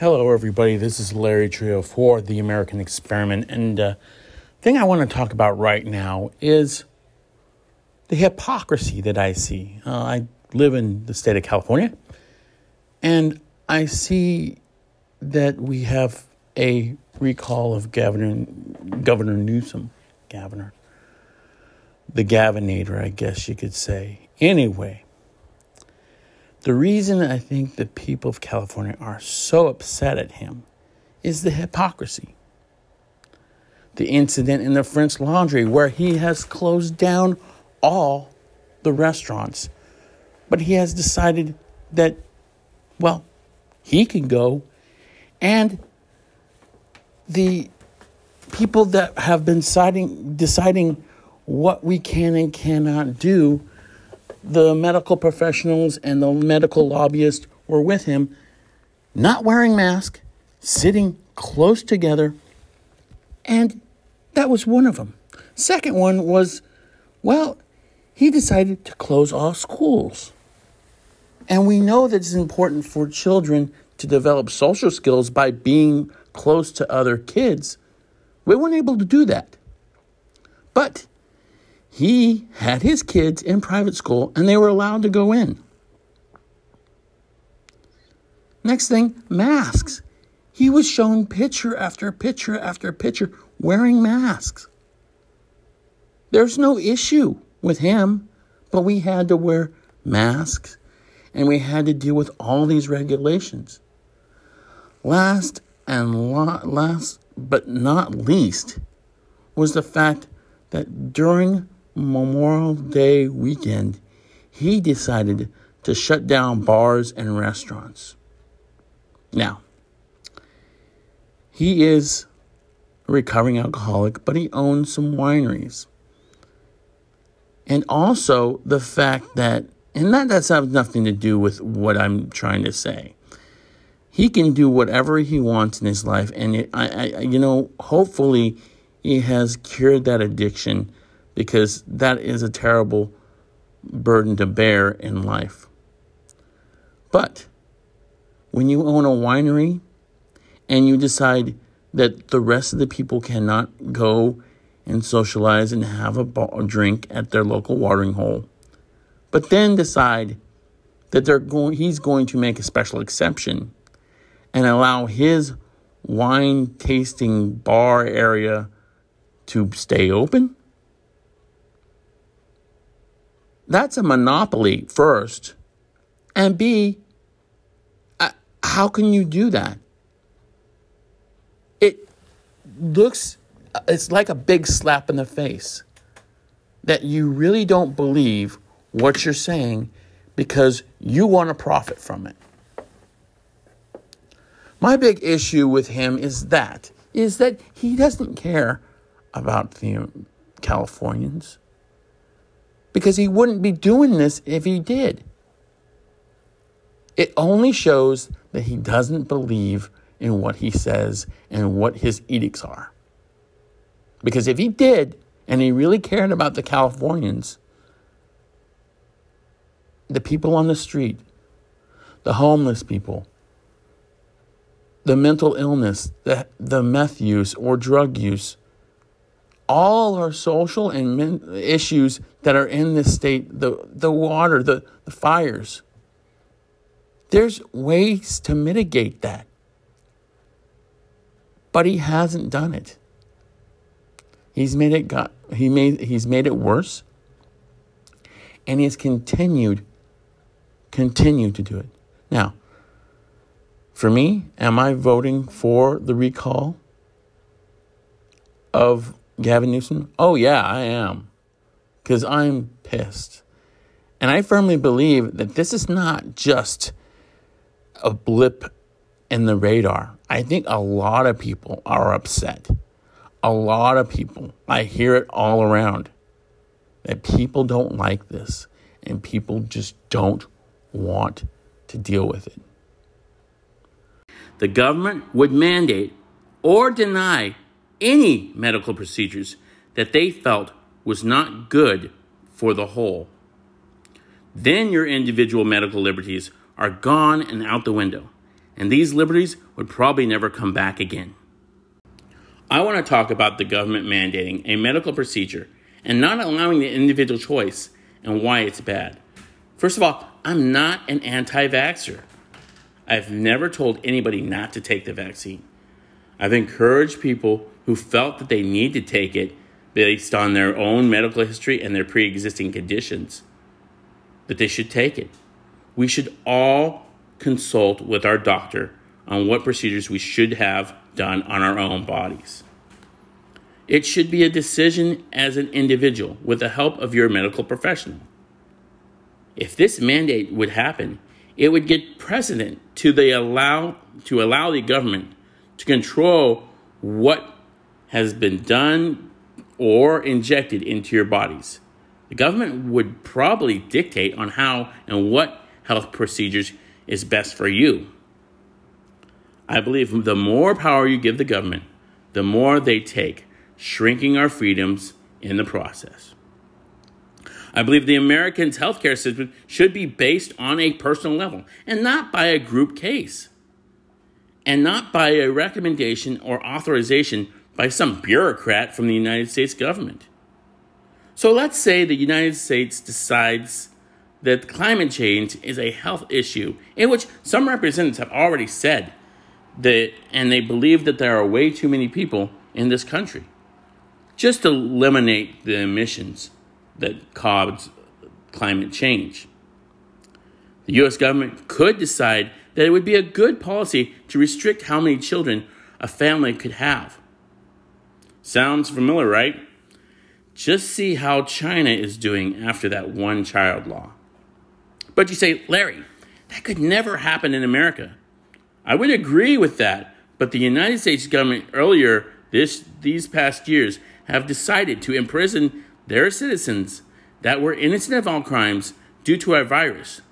Hello, everybody. This is Larry Trio for the American Experiment. And uh, the thing I want to talk about right now is the hypocrisy that I see. Uh, I live in the state of California, and I see that we have a recall of Governor, Governor Newsom. Governor. The Gavinator, I guess you could say. Anyway, the reason I think the people of California are so upset at him is the hypocrisy. The incident in the French Laundry, where he has closed down all the restaurants, but he has decided that, well, he can go, and the people that have been deciding, deciding what we can and cannot do the medical professionals and the medical lobbyists were with him, not wearing masks, sitting close together, and that was one of them. Second one was, well, he decided to close all schools. And we know that it's important for children to develop social skills by being close to other kids. We weren't able to do that. But he had his kids in private school and they were allowed to go in. Next thing, masks. He was shown picture after picture after picture wearing masks. There's no issue with him, but we had to wear masks and we had to deal with all these regulations. Last and last but not least was the fact that during Memorial Day weekend, he decided to shut down bars and restaurants. Now, he is a recovering alcoholic, but he owns some wineries. And also the fact that, and that has nothing to do with what I'm trying to say. He can do whatever he wants in his life, and it, I, I, you know, hopefully, he has cured that addiction because that is a terrible burden to bear in life. But when you own a winery and you decide that the rest of the people cannot go and socialize and have a, drink at their local watering hole, but then decide that they're going, he's going to make a special exception and allow his wine tasting bar area to stay open that's a monopoly first. And B, uh, how can you do that? It looks, it's like a big slap in the face that you really don't believe what you're saying because you want to profit from it. My big issue with him is that is that he doesn't care about the Californians because he wouldn't be doing this if he did. It only shows that he doesn't believe in what he says and what his edicts are. Because if he did, and he really cared about the Californians, the people on the street, the homeless people, the mental illness, the, the meth use or drug use, all our social and men- issues that are in this state the, the water, the, the fires. There's ways to mitigate that. But he hasn't done it. He's made it got, he made he's made it worse. And he's continued continued to do it. Now, for me, am I voting for the recall of Gavin Newsom? Oh, yeah, I am. Because I'm pissed. And I firmly believe that this is not just a blip in the radar. I think a lot of people are upset. A lot of people. I hear it all around. That people don't like this and people just don't want to deal with it. The government would mandate or deny any medical procedures that they felt was not good for the whole. Then your individual medical liberties are gone and out the window, and these liberties would probably never come back again. I want to talk about the government mandating a medical procedure and not allowing the individual choice and why it's bad. First of all, I'm not an anti vaxxer. I've never told anybody not to take the vaccine. I've encouraged people who felt that they need to take it based on their own medical history and their pre existing conditions that they should take it. We should all consult with our doctor on what procedures we should have done on our own bodies. It should be a decision as an individual with the help of your medical professional. If this mandate would happen, it would get precedent to the allow to allow the government to control what has been done or injected into your bodies. The government would probably dictate on how and what health procedures is best for you. I believe the more power you give the government, the more they take, shrinking our freedoms in the process. I believe the Americans' healthcare system should be based on a personal level and not by a group case, and not by a recommendation or authorization by some bureaucrat from the United States government. So let's say the United States decides that climate change is a health issue in which some representatives have already said that, and they believe that there are way too many people in this country. Just eliminate the emissions that cause climate change. The US government could decide that it would be a good policy to restrict how many children a family could have. Sounds familiar, right? Just see how China is doing after that one child law. But you say, Larry, that could never happen in America. I would agree with that, but the United States government earlier this, these past years have decided to imprison their citizens that were innocent of all crimes due to a virus.